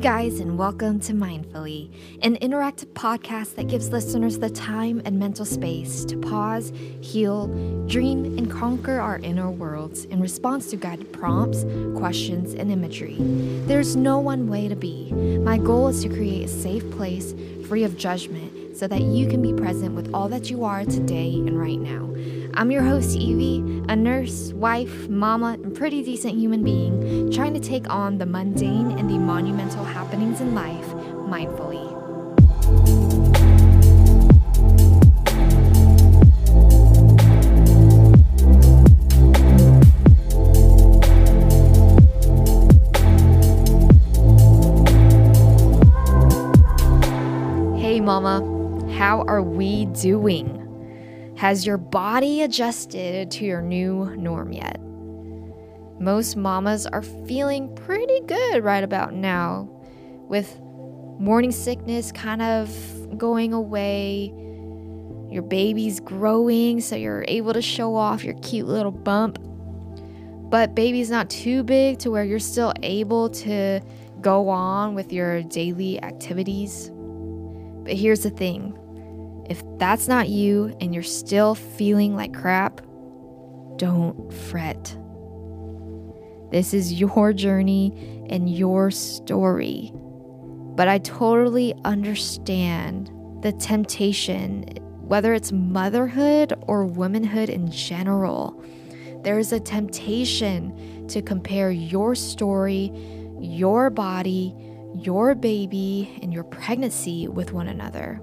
guys, and welcome to Mindfully, an interactive podcast that gives listeners the time and mental space to pause, heal, dream, and conquer our inner worlds in response to guided prompts, questions, and imagery. There's no one way to be. My goal is to create a safe place free of judgment so that you can be present with all that you are today and right now. I'm your host, Evie, a nurse, wife, mama, and pretty decent human being, trying to take on the mundane and the monumental happenings in life mindfully. Hey, Mama, how are we doing? Has your body adjusted to your new norm yet? Most mamas are feeling pretty good right about now, with morning sickness kind of going away. Your baby's growing, so you're able to show off your cute little bump. But baby's not too big to where you're still able to go on with your daily activities. But here's the thing if that's not you and you're still feeling like crap, don't fret. This is your journey and your story. But I totally understand the temptation, whether it's motherhood or womanhood in general. There's a temptation to compare your story, your body, your baby, and your pregnancy with one another.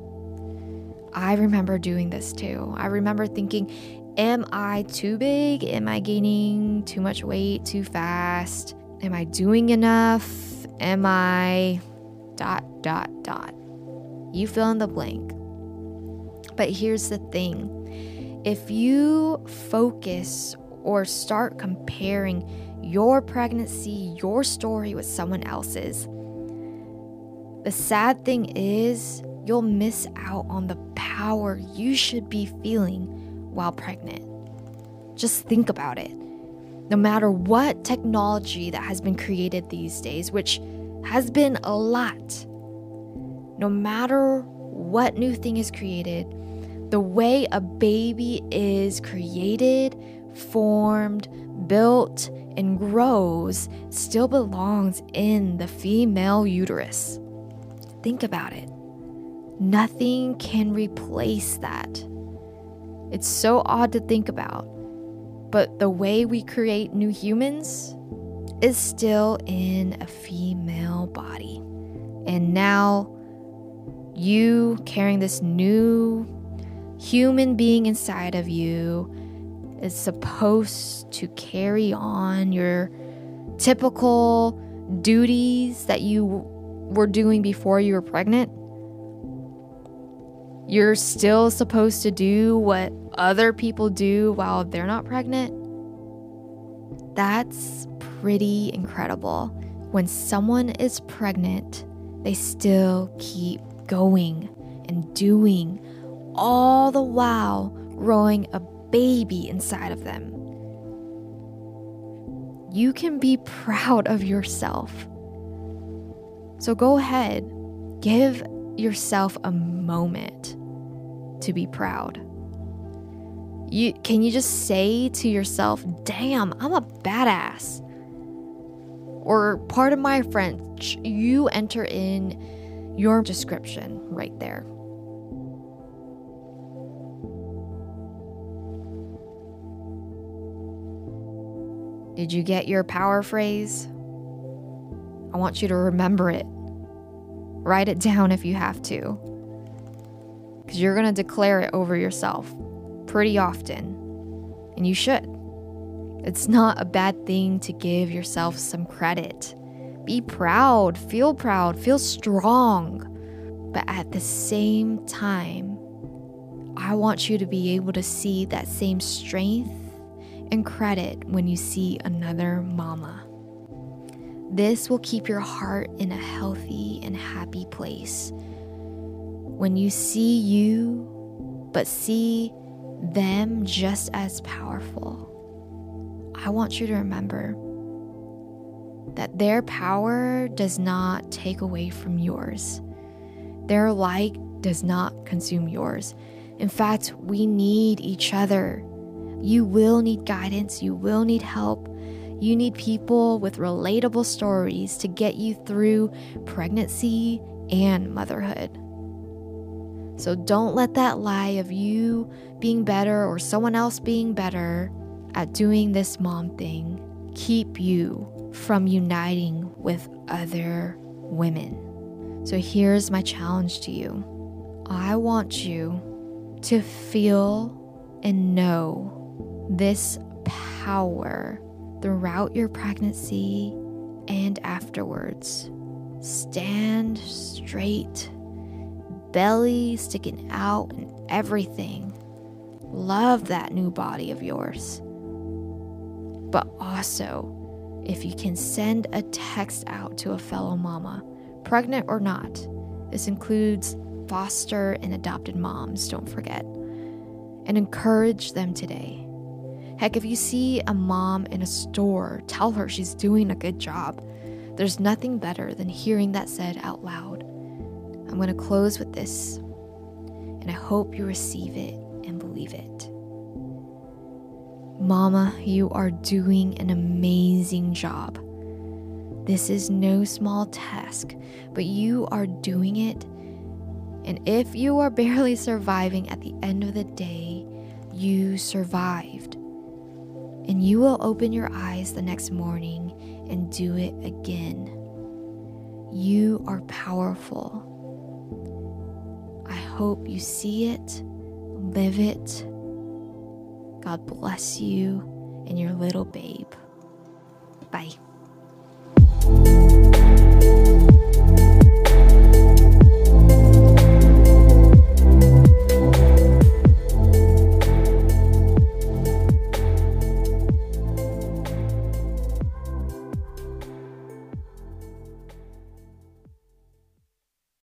I remember doing this too. I remember thinking, am I too big? Am I gaining too much weight too fast? Am I doing enough? Am I dot, dot, dot? You fill in the blank. But here's the thing if you focus or start comparing your pregnancy, your story with someone else's, the sad thing is you'll miss out on the power you should be feeling while pregnant. Just think about it. No matter what technology that has been created these days, which has been a lot, no matter what new thing is created, the way a baby is created, formed, built, and grows still belongs in the female uterus. Think about it. Nothing can replace that. It's so odd to think about, but the way we create new humans is still in a female body. And now, you carrying this new human being inside of you is supposed to carry on your typical duties that you were doing before you were pregnant you're still supposed to do what other people do while they're not pregnant. That's pretty incredible. When someone is pregnant, they still keep going and doing, all the while growing a baby inside of them. You can be proud of yourself. So go ahead, give yourself a moment to be proud. You can you just say to yourself, "Damn, I'm a badass." Or part of my French, you enter in your description right there. Did you get your power phrase? I want you to remember it. Write it down if you have to because you're going to declare it over yourself pretty often. And you should. It's not a bad thing to give yourself some credit. Be proud, feel proud, feel strong. But at the same time, I want you to be able to see that same strength and credit when you see another mama. This will keep your heart in a healthy and happy place when you see you, but see them just as powerful, I want you to remember that their power does not take away from yours. Their light does not consume yours. In fact, we need each other. You will need guidance, you will need help. You need people with relatable stories to get you through pregnancy and motherhood. So don't let that lie of you being better or someone else being better at doing this mom thing keep you from uniting with other women. So here's my challenge to you I want you to feel and know this power throughout your pregnancy and afterwards. Stand straight, belly sticking out, and everything. Love that new body of yours. But also, if you can send a text out to a fellow mama, pregnant or not, this includes foster and adopted moms, don't forget, and encourage them today. Heck, if you see a mom in a store, tell her she's doing a good job. There's nothing better than hearing that said out loud. I'm going to close with this, and I hope you receive it and believe it. Mama, you are doing an amazing job. This is no small task, but you are doing it. And if you are barely surviving at the end of the day, you survived. And you will open your eyes the next morning and do it again. You are powerful. I hope you see it, live it, God bless you and your little babe. Bye.